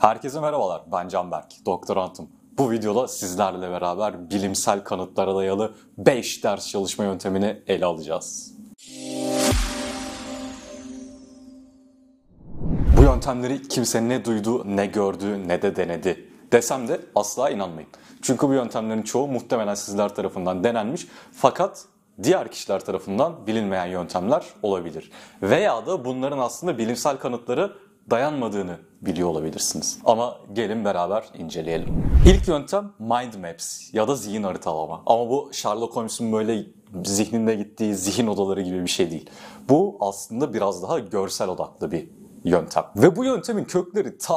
Herkese merhabalar, ben Canberk, doktorantım. Bu videoda sizlerle beraber bilimsel kanıtlara dayalı 5 ders çalışma yöntemini ele alacağız. Bu yöntemleri kimse ne duydu, ne gördü, ne de denedi desem de asla inanmayın. Çünkü bu yöntemlerin çoğu muhtemelen sizler tarafından denenmiş fakat diğer kişiler tarafından bilinmeyen yöntemler olabilir. Veya da bunların aslında bilimsel kanıtları dayanmadığını biliyor olabilirsiniz. Ama gelin beraber inceleyelim. İlk yöntem mind maps ya da zihin haritalama. Ama bu Sherlock Holmes'un böyle zihninde gittiği zihin odaları gibi bir şey değil. Bu aslında biraz daha görsel odaklı bir yöntem. Ve bu yöntemin kökleri ta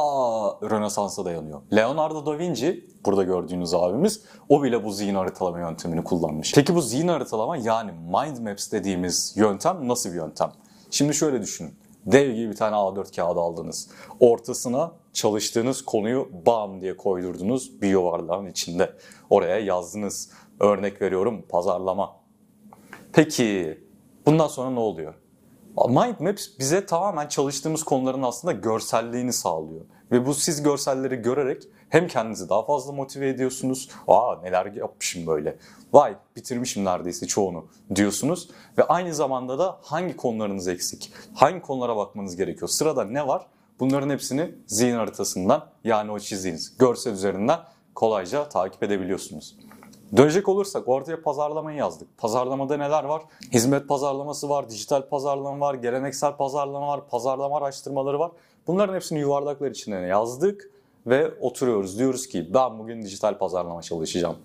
Rönesans'a dayanıyor. Leonardo da Vinci, burada gördüğünüz abimiz, o bile bu zihin haritalama yöntemini kullanmış. Peki bu zihin haritalama yani mind maps dediğimiz yöntem nasıl bir yöntem? Şimdi şöyle düşünün. Dev gibi bir tane A4 kağıdı aldınız. Ortasına çalıştığınız konuyu bam diye koydurdunuz bir yuvarlağın içinde. Oraya yazdınız. Örnek veriyorum pazarlama. Peki bundan sonra ne oluyor? Mind Maps bize tamamen çalıştığımız konuların aslında görselliğini sağlıyor. Ve bu siz görselleri görerek hem kendinizi daha fazla motive ediyorsunuz. Aa neler yapmışım böyle. Vay bitirmişim neredeyse çoğunu diyorsunuz. Ve aynı zamanda da hangi konularınız eksik? Hangi konulara bakmanız gerekiyor? Sırada ne var? Bunların hepsini zihin haritasından yani o çizdiğiniz görsel üzerinden kolayca takip edebiliyorsunuz. Dönecek olursak ortaya pazarlamayı yazdık. Pazarlamada neler var? Hizmet pazarlaması var, dijital pazarlama var, geleneksel pazarlama var, pazarlama araştırmaları var. Bunların hepsini yuvarlaklar içine yazdık ve oturuyoruz. Diyoruz ki ben bugün dijital pazarlama çalışacağım.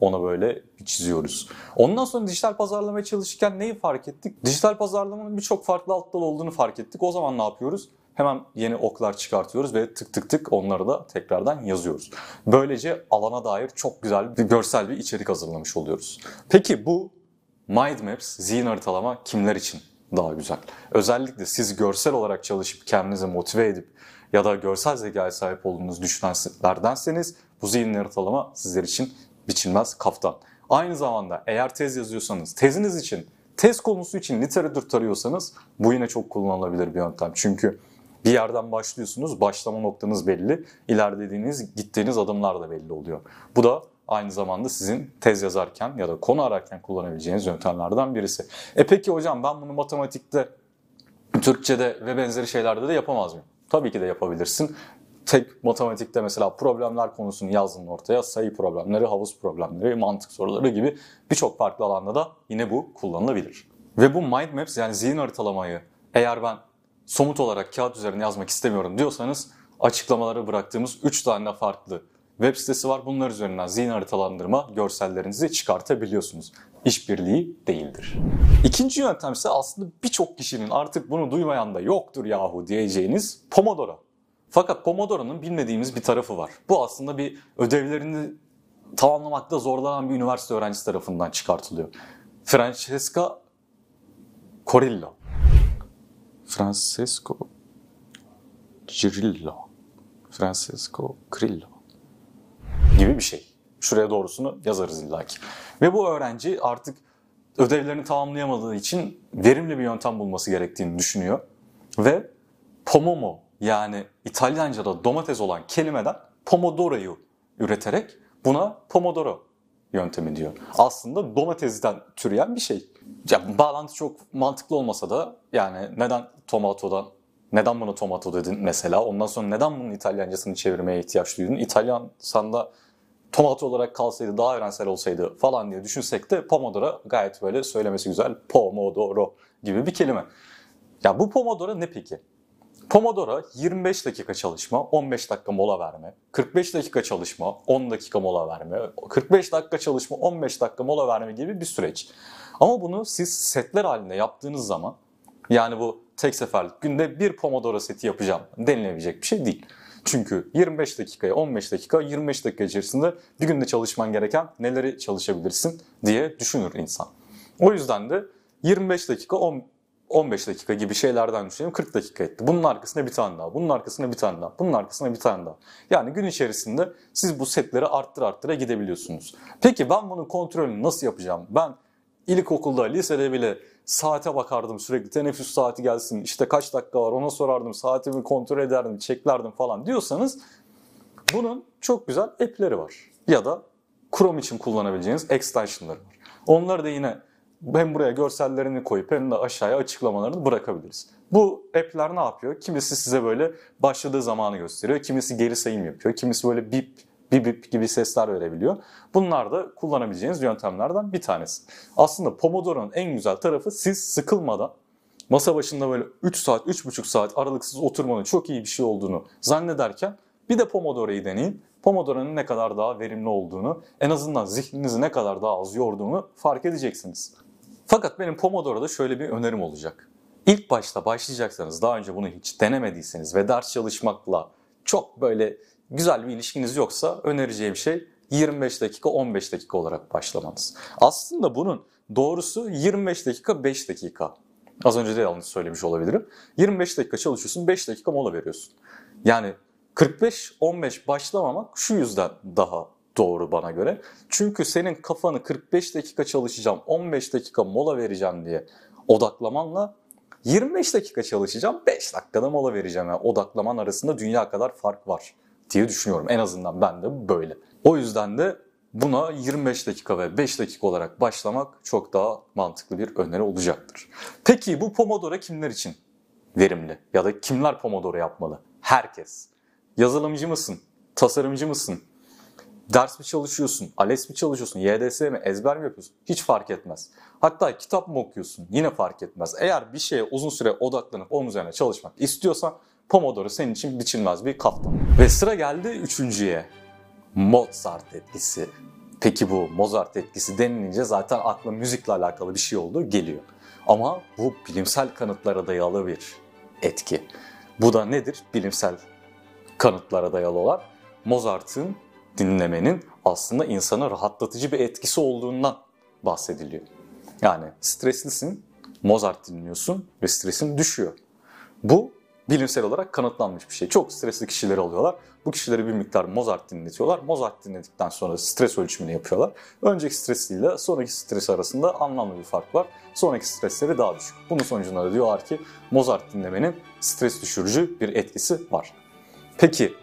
Ona böyle çiziyoruz. Ondan sonra dijital pazarlamaya çalışırken neyi fark ettik? Dijital pazarlamanın birçok farklı alt dal olduğunu fark ettik. O zaman ne yapıyoruz? Hemen yeni oklar çıkartıyoruz ve tık tık tık onları da tekrardan yazıyoruz. Böylece alana dair çok güzel bir görsel bir içerik hazırlamış oluyoruz. Peki bu Mind Maps, zihin haritalama kimler için daha güzel? Özellikle siz görsel olarak çalışıp kendinizi motive edip ya da görsel zekaya sahip olduğunuz düşünenlerdenseniz bu zihin haritalama sizler için biçilmez kaftan. Aynı zamanda eğer tez yazıyorsanız, teziniz için, tez konusu için literatür tarıyorsanız bu yine çok kullanılabilir bir yöntem. Çünkü bir yerden başlıyorsunuz, başlama noktanız belli, ilerlediğiniz, gittiğiniz adımlar da belli oluyor. Bu da aynı zamanda sizin tez yazarken ya da konu ararken kullanabileceğiniz yöntemlerden birisi. E peki hocam ben bunu matematikte, Türkçe'de ve benzeri şeylerde de yapamaz mıyım? Tabii ki de yapabilirsin. Tek matematikte mesela problemler konusunu yazdın ortaya. Sayı problemleri, havuz problemleri, mantık soruları gibi birçok farklı alanda da yine bu kullanılabilir. Ve bu mind maps yani zihin haritalamayı eğer ben somut olarak kağıt üzerine yazmak istemiyorum diyorsanız açıklamalara bıraktığımız 3 tane farklı web sitesi var. Bunlar üzerinden zihin haritalandırma görsellerinizi çıkartabiliyorsunuz. İşbirliği değildir. İkinci yöntem ise aslında birçok kişinin artık bunu duymayan da yoktur yahu diyeceğiniz Pomodoro. Fakat Pomodoro'nun bilmediğimiz bir tarafı var. Bu aslında bir ödevlerini tamamlamakta zorlanan bir üniversite öğrencisi tarafından çıkartılıyor. Francesca Corillo. Francesco Cirillo. Francesco Crillo gibi bir şey. Şuraya doğrusunu yazarız illaki. Ve bu öğrenci artık ödevlerini tamamlayamadığı için verimli bir yöntem bulması gerektiğini düşünüyor. Ve Pomomo yani İtalyanca'da domates olan kelimeden Pomodoro'yu üreterek buna Pomodoro yöntemi diyor. Aslında domatesden türeyen bir şey. Ya, bağlantı çok mantıklı olmasa da yani neden tomatodan neden buna tomato dedin mesela ondan sonra neden bunun İtalyancasını çevirmeye ihtiyaç duydun? İtalyan sanda tomato olarak kalsaydı daha evrensel olsaydı falan diye düşünsek de Pomodoro gayet böyle söylemesi güzel Pomodoro gibi bir kelime. Ya bu Pomodoro ne peki? Pomodoro 25 dakika çalışma, 15 dakika mola verme, 45 dakika çalışma, 10 dakika mola verme, 45 dakika çalışma, 15 dakika mola verme gibi bir süreç. Ama bunu siz setler halinde yaptığınız zaman yani bu tek seferlik günde bir Pomodoro seti yapacağım denilebilecek bir şey değil. Çünkü 25 dakikaya 15 dakika 25 dakika içerisinde bir günde çalışman gereken neleri çalışabilirsin diye düşünür insan. O yüzden de 25 dakika 10 15 dakika gibi şeylerden düşünelim 40 dakika etti. Bunun arkasına bir tane daha, bunun arkasına bir tane daha, bunun arkasına bir tane daha. Yani gün içerisinde siz bu setleri arttır arttıra gidebiliyorsunuz. Peki ben bunun kontrolünü nasıl yapacağım? Ben ilkokulda, lisede bile saate bakardım sürekli teneffüs saati gelsin işte kaç dakika var ona sorardım saatimi kontrol ederdim çeklerdim falan diyorsanız Bunun çok güzel app'leri var. Ya da Chrome için kullanabileceğiniz extensionları var. Onları da yine hem buraya görsellerini koyup hem de aşağıya açıklamalarını bırakabiliriz. Bu app'ler ne yapıyor? Kimisi size böyle başladığı zamanı gösteriyor. Kimisi geri sayım yapıyor. Kimisi böyle bip bip gibi sesler verebiliyor. Bunlar da kullanabileceğiniz yöntemlerden bir tanesi. Aslında Pomodoro'nun en güzel tarafı siz sıkılmadan masa başında böyle 3 saat, 3,5 saat aralıksız oturmanın çok iyi bir şey olduğunu zannederken bir de Pomodoro'yu deneyin. Pomodoro'nun ne kadar daha verimli olduğunu, en azından zihninizi ne kadar daha az yorduğunu fark edeceksiniz. Fakat benim Pomodoro'da şöyle bir önerim olacak. İlk başta başlayacaksanız, daha önce bunu hiç denemediyseniz ve ders çalışmakla çok böyle güzel bir ilişkiniz yoksa önereceğim şey 25 dakika 15 dakika olarak başlamanız. Aslında bunun doğrusu 25 dakika 5 dakika. Az önce de yanlış söylemiş olabilirim. 25 dakika çalışıyorsun 5 dakika mola veriyorsun. Yani 45-15 başlamamak şu yüzden daha doğru bana göre. Çünkü senin kafanı 45 dakika çalışacağım, 15 dakika mola vereceğim diye odaklamanla 25 dakika çalışacağım, 5 dakikada mola vereceğim. Yani odaklaman arasında dünya kadar fark var diye düşünüyorum. En azından ben de böyle. O yüzden de buna 25 dakika ve 5 dakika olarak başlamak çok daha mantıklı bir öneri olacaktır. Peki bu Pomodoro kimler için verimli? Ya da kimler Pomodoro yapmalı? Herkes. Yazılımcı mısın? Tasarımcı mısın? Ders mi çalışıyorsun? ALES mi çalışıyorsun? YDS mi? Ezber mi yapıyorsun? Hiç fark etmez. Hatta kitap mı okuyorsun? Yine fark etmez. Eğer bir şeye uzun süre odaklanıp onun üzerine çalışmak istiyorsan Pomodoro senin için biçilmez bir kaftan. Ve sıra geldi üçüncüye. Mozart etkisi. Peki bu Mozart etkisi denilince zaten akla müzikle alakalı bir şey olduğu geliyor. Ama bu bilimsel kanıtlara dayalı bir etki. Bu da nedir? Bilimsel kanıtlara dayalı olan Mozart'ın dinlemenin aslında insana rahatlatıcı bir etkisi olduğundan bahsediliyor. Yani streslisin, Mozart dinliyorsun ve stresin düşüyor. Bu bilimsel olarak kanıtlanmış bir şey. Çok stresli kişileri alıyorlar. Bu kişileri bir miktar Mozart dinletiyorlar. Mozart dinledikten sonra stres ölçümünü yapıyorlar. Önceki stresiyle sonraki stres arasında anlamlı bir fark var. Sonraki stresleri daha düşük. Bunun sonucunda da diyorlar ki Mozart dinlemenin stres düşürücü bir etkisi var. Peki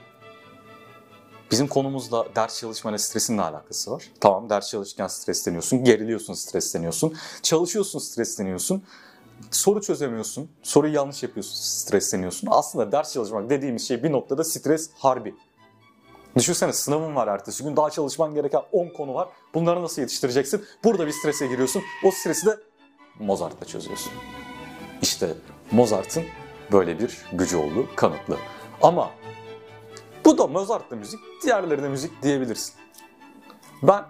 bizim konumuzla ders çalışmayla stresin ne alakası var? Tamam ders çalışırken stresleniyorsun, geriliyorsun, stresleniyorsun, çalışıyorsun, stresleniyorsun soru çözemiyorsun, soruyu yanlış yapıyorsun, stresleniyorsun. Aslında ders çalışmak dediğimiz şey bir noktada stres harbi. Düşünsene sınavın var ertesi gün, daha çalışman gereken 10 konu var. Bunları nasıl yetiştireceksin? Burada bir strese giriyorsun. O stresi de Mozart'la çözüyorsun. İşte Mozart'ın böyle bir gücü olduğu kanıtlı. Ama bu da Mozart'la müzik, diğerleri de müzik diyebilirsin. Ben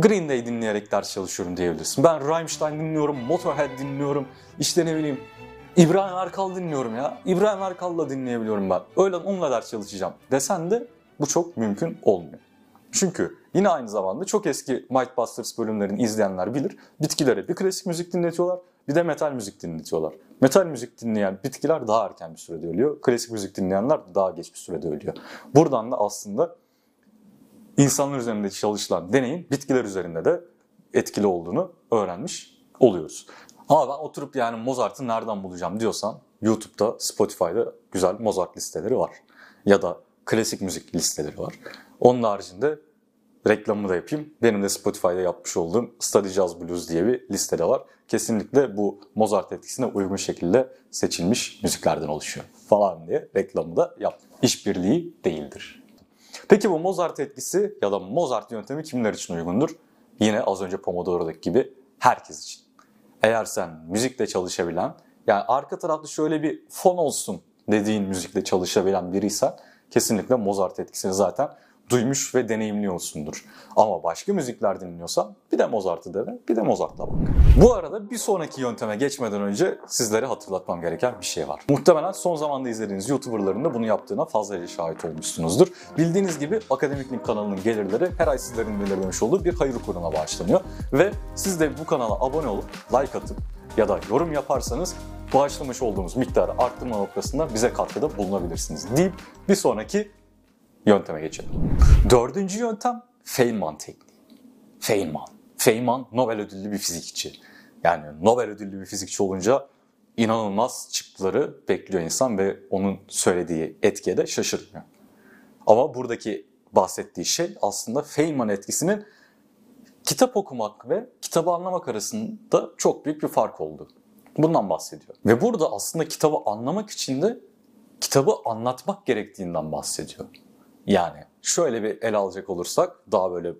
Green Day dinleyerek ders çalışıyorum diyebilirsin. Ben Rammstein dinliyorum, Motorhead dinliyorum, işte ne bileyim İbrahim Erkal dinliyorum ya. İbrahim Erkal'la dinleyebiliyorum ben. Öyle onunla ders çalışacağım desen de bu çok mümkün olmuyor. Çünkü yine aynı zamanda çok eski Might Busters bölümlerini izleyenler bilir. Bitkilere bir klasik müzik dinletiyorlar, bir de metal müzik dinletiyorlar. Metal müzik dinleyen bitkiler daha erken bir sürede ölüyor. Klasik müzik dinleyenler daha geç bir sürede ölüyor. Buradan da aslında insanlar üzerinde çalışılan deneyin bitkiler üzerinde de etkili olduğunu öğrenmiş oluyoruz. Ama ben oturup yani Mozart'ı nereden bulacağım diyorsan YouTube'da, Spotify'da güzel Mozart listeleri var. Ya da klasik müzik listeleri var. Onun haricinde reklamımı da yapayım. Benim de Spotify'da yapmış olduğum Study Jazz Blues diye bir listede var. Kesinlikle bu Mozart etkisine uygun şekilde seçilmiş müziklerden oluşuyor falan diye reklamı da yap. İşbirliği değildir. Peki bu Mozart etkisi ya da Mozart yöntemi kimler için uygundur? Yine az önce Pomodoro'daki gibi herkes için. Eğer sen müzikle çalışabilen, yani arka tarafta şöyle bir fon olsun dediğin müzikle çalışabilen biriysen kesinlikle Mozart etkisini zaten duymuş ve deneyimliyorsundur. Ama başka müzikler dinliyorsan bir de Mozart'ı dene, bir de Mozart'la bak. Bu arada bir sonraki yönteme geçmeden önce sizlere hatırlatmam gereken bir şey var. Muhtemelen son zamanda izlediğiniz YouTuber'ların da bunu yaptığına fazlaca şahit olmuşsunuzdur. Bildiğiniz gibi Akademik Link kanalının gelirleri her ay sizlerin belirlemiş olduğu bir hayır kuruna bağışlanıyor. Ve siz de bu kanala abone olup like atıp ya da yorum yaparsanız bağışlamış olduğumuz miktarı arttırma noktasında bize katkıda bulunabilirsiniz deyip bir sonraki yönteme geçelim. Dördüncü yöntem Feynman tekniği. Feynman. Feynman Nobel ödüllü bir fizikçi. Yani Nobel ödüllü bir fizikçi olunca inanılmaz çıktıları bekliyor insan ve onun söylediği etkiye de şaşırmıyor. Ama buradaki bahsettiği şey aslında Feynman etkisinin kitap okumak ve kitabı anlamak arasında çok büyük bir fark oldu. Bundan bahsediyor. Ve burada aslında kitabı anlamak için de kitabı anlatmak gerektiğinden bahsediyor. Yani şöyle bir el alacak olursak, daha böyle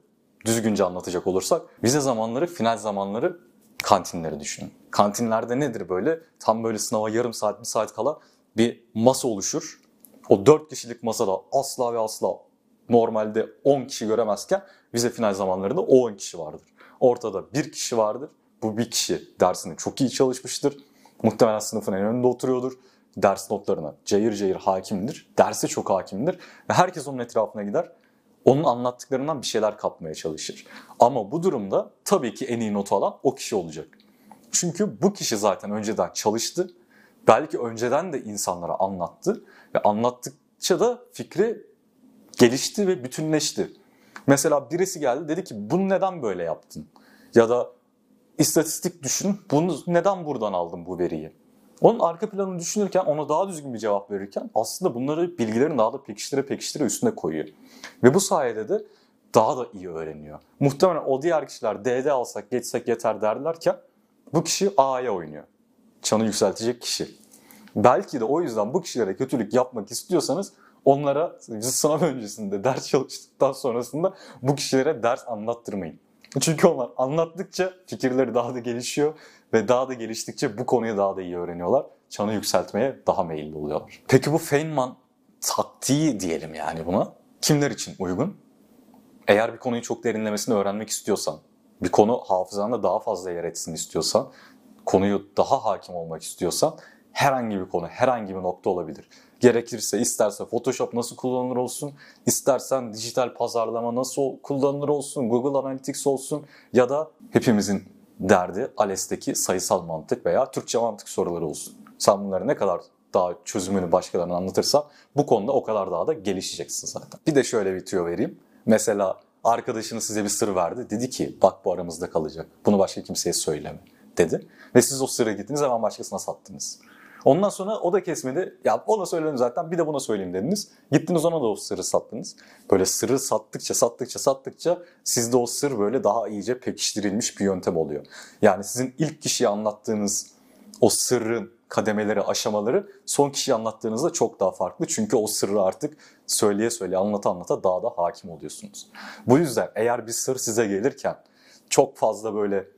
düzgünce anlatacak olursak, vize zamanları, final zamanları kantinleri düşünün. Kantinlerde nedir böyle? Tam böyle sınava yarım saat, bir saat kala bir masa oluşur. O 4 kişilik masada asla ve asla normalde 10 kişi göremezken vize final zamanlarında o 10 kişi vardır. Ortada bir kişi vardır. Bu bir kişi dersini çok iyi çalışmıştır. Muhtemelen sınıfın en önünde oturuyordur. Ders notlarına cayır cayır hakimdir. Dersi çok hakimdir. Ve herkes onun etrafına gider. Onun anlattıklarından bir şeyler kapmaya çalışır. Ama bu durumda tabii ki en iyi notu alan o kişi olacak. Çünkü bu kişi zaten önceden çalıştı. Belki önceden de insanlara anlattı. Ve anlattıkça da fikri gelişti ve bütünleşti. Mesela birisi geldi dedi ki bunu neden böyle yaptın? Ya da istatistik düşün bunu neden buradan aldın bu veriyi? Onun arka planını düşünürken ona daha düzgün bir cevap verirken aslında bunları bilgilerin daha da pekiştire pekiştire üstüne koyuyor. Ve bu sayede de daha da iyi öğreniyor. Muhtemelen o diğer kişiler DD alsak geçsek yeter derlerken bu kişi A'ya oynuyor. Çanı yükseltecek kişi. Belki de o yüzden bu kişilere kötülük yapmak istiyorsanız onlara sınav öncesinde ders çalıştıktan sonrasında bu kişilere ders anlattırmayın. Çünkü onlar anlattıkça fikirleri daha da gelişiyor ve daha da geliştikçe bu konuyu daha da iyi öğreniyorlar. Çanı yükseltmeye daha meyilli oluyorlar. Peki bu Feynman taktiği diyelim yani buna kimler için uygun? Eğer bir konuyu çok derinlemesine öğrenmek istiyorsan, bir konu hafızanda daha fazla yer etsin istiyorsan, konuyu daha hakim olmak istiyorsan herhangi bir konu, herhangi bir nokta olabilir. Gerekirse isterse Photoshop nasıl kullanılır olsun, istersen dijital pazarlama nasıl kullanılır olsun, Google Analytics olsun ya da hepimizin derdi ALES'teki sayısal mantık veya Türkçe mantık soruları olsun. Sen bunları ne kadar daha çözümünü başkalarına anlatırsan bu konuda o kadar daha da gelişeceksin zaten. Bir de şöyle bir tüyo vereyim. Mesela arkadaşınız size bir sır verdi. Dedi ki bak bu aramızda kalacak. Bunu başka kimseye söyleme dedi. Ve siz o sırrı gittiniz hemen başkasına sattınız. Ondan sonra o da kesmedi. Ya ona söyledim zaten bir de buna söyleyeyim dediniz. Gittiniz ona da o sırrı sattınız. Böyle sırrı sattıkça sattıkça sattıkça sizde o sır böyle daha iyice pekiştirilmiş bir yöntem oluyor. Yani sizin ilk kişiye anlattığınız o sırrın kademeleri, aşamaları son kişiye anlattığınızda çok daha farklı. Çünkü o sırrı artık söyleye söyleye, anlata anlata daha da hakim oluyorsunuz. Bu yüzden eğer bir sır size gelirken çok fazla böyle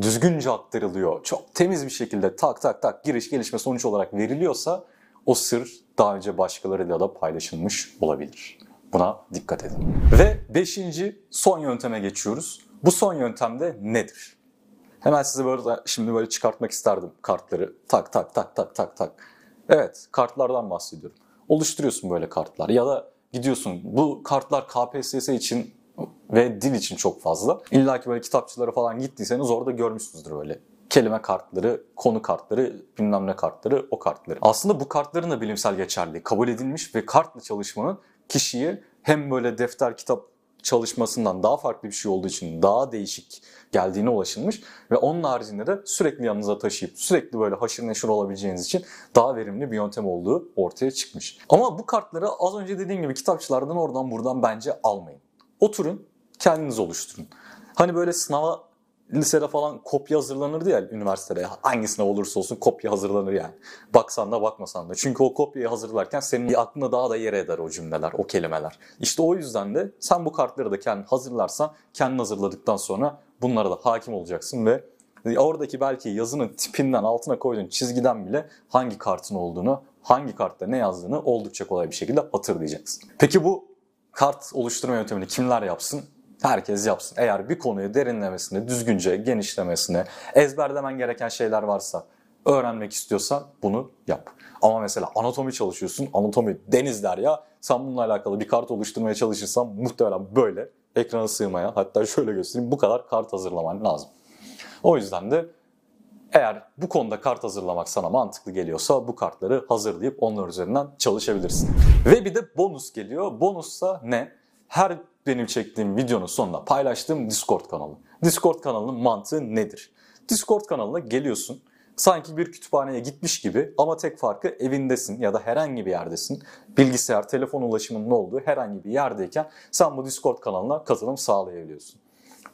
düzgünce aktarılıyor, çok temiz bir şekilde tak tak tak giriş gelişme sonuç olarak veriliyorsa o sır daha önce başkalarıyla da paylaşılmış olabilir. Buna dikkat edin. Ve beşinci son yönteme geçiyoruz. Bu son yöntemde nedir? Hemen size böyle şimdi böyle çıkartmak isterdim kartları. Tak tak tak tak tak tak. Evet kartlardan bahsediyorum. Oluşturuyorsun böyle kartlar ya da gidiyorsun bu kartlar KPSS için ve dil için çok fazla. İlla ki böyle kitapçılara falan gittiyseniz orada görmüşsünüzdür böyle kelime kartları, konu kartları, bilmem ne kartları, o kartları. Aslında bu kartların da bilimsel geçerli, kabul edilmiş ve kartla çalışmanın kişiyi hem böyle defter, kitap çalışmasından daha farklı bir şey olduğu için daha değişik geldiğine ulaşılmış ve onun haricinde de sürekli yanınıza taşıyıp sürekli böyle haşır neşir olabileceğiniz için daha verimli bir yöntem olduğu ortaya çıkmış. Ama bu kartları az önce dediğim gibi kitapçılardan oradan buradan bence almayın. Oturun, kendiniz oluşturun. Hani böyle sınava lisede falan kopya hazırlanırdı ya üniversitede. Hangisine olursa olsun kopya hazırlanır yani. Baksan da bakmasan da. Çünkü o kopyayı hazırlarken senin aklına daha da yer eder o cümleler, o kelimeler. İşte o yüzden de sen bu kartları da kendin hazırlarsan, kendin hazırladıktan sonra bunlara da hakim olacaksın ve oradaki belki yazının tipinden altına koyduğun çizgiden bile hangi kartın olduğunu, hangi kartta ne yazdığını oldukça kolay bir şekilde hatırlayacaksın. Peki bu kart oluşturma yöntemini kimler yapsın? Herkes yapsın. Eğer bir konuyu derinlemesine, düzgünce genişlemesine, ezberlemen gereken şeyler varsa, öğrenmek istiyorsan bunu yap. Ama mesela anatomi çalışıyorsun, anatomi deniz der ya, sen bununla alakalı bir kart oluşturmaya çalışırsan muhtemelen böyle ekrana sığmaya, hatta şöyle göstereyim bu kadar kart hazırlaman lazım. O yüzden de eğer bu konuda kart hazırlamak sana mantıklı geliyorsa bu kartları hazırlayıp onlar üzerinden çalışabilirsin. Ve bir de bonus geliyor. Bonussa ne? Her benim çektiğim videonun sonunda paylaştığım Discord kanalı. Discord kanalının mantığı nedir? Discord kanalına geliyorsun Sanki bir kütüphaneye gitmiş gibi ama tek farkı evindesin ya da herhangi bir yerdesin. Bilgisayar, telefon ulaşımının olduğu herhangi bir yerdeyken sen bu Discord kanalına katılım sağlayabiliyorsun.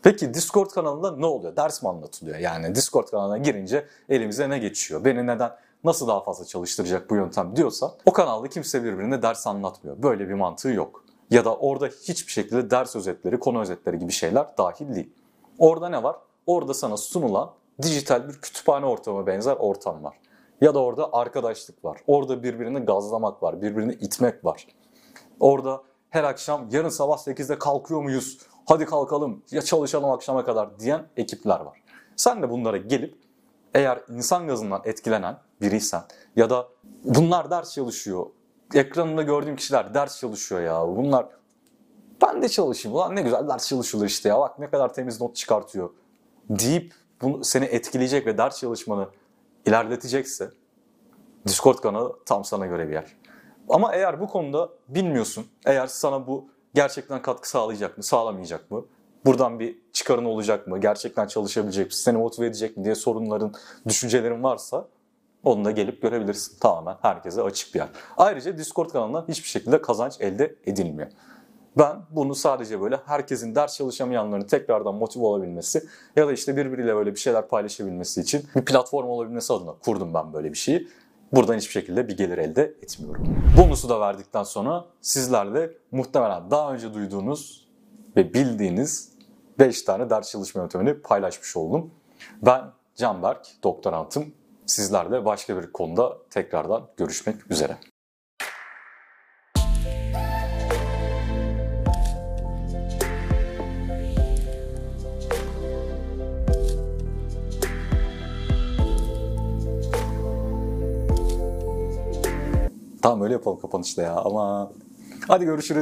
Peki Discord kanalında ne oluyor? Ders mi anlatılıyor? Yani Discord kanalına girince elimize ne geçiyor? Beni neden nasıl daha fazla çalıştıracak bu yöntem diyorsa o kanalda kimse birbirine ders anlatmıyor. Böyle bir mantığı yok. Ya da orada hiçbir şekilde ders özetleri, konu özetleri gibi şeyler dahil değil. Orada ne var? Orada sana sunulan dijital bir kütüphane ortamı benzer ortam var. Ya da orada arkadaşlık var. Orada birbirini gazlamak var, birbirini itmek var. Orada her akşam yarın sabah 8'de kalkıyor muyuz? Hadi kalkalım ya çalışalım akşama kadar diyen ekipler var. Sen de bunlara gelip eğer insan gazından etkilenen biriysen ya da bunlar ders çalışıyor. Ekranında gördüğüm kişiler ders çalışıyor ya. Bunlar ben de çalışayım. Ulan ne güzel ders çalışıyorlar işte ya. Bak ne kadar temiz not çıkartıyor. Deyip bunu seni etkileyecek ve ders çalışmanı ilerletecekse Discord kanalı tam sana göre bir yer. Ama eğer bu konuda bilmiyorsun, eğer sana bu gerçekten katkı sağlayacak mı, sağlamayacak mı, buradan bir çıkarın olacak mı, gerçekten çalışabilecek mi, seni motive edecek mi diye sorunların, düşüncelerin varsa onu da gelip görebilirsin. Tamamen herkese açık bir yer. Ayrıca Discord kanalından hiçbir şekilde kazanç elde edilmiyor. Ben bunu sadece böyle herkesin ders çalışamayanların tekrardan motive olabilmesi ya da işte birbiriyle böyle bir şeyler paylaşabilmesi için bir platform olabilmesi adına kurdum ben böyle bir şeyi. Buradan hiçbir şekilde bir gelir elde etmiyorum. Bonusu da verdikten sonra sizlerle muhtemelen daha önce duyduğunuz ve bildiğiniz 5 tane ders çalışma yöntemini paylaşmış oldum. Ben Canberk, doktorantım. Sizlerle başka bir konuda tekrardan görüşmek üzere. Tamam öyle yapalım kapanışta ya ama hadi görüşürüz.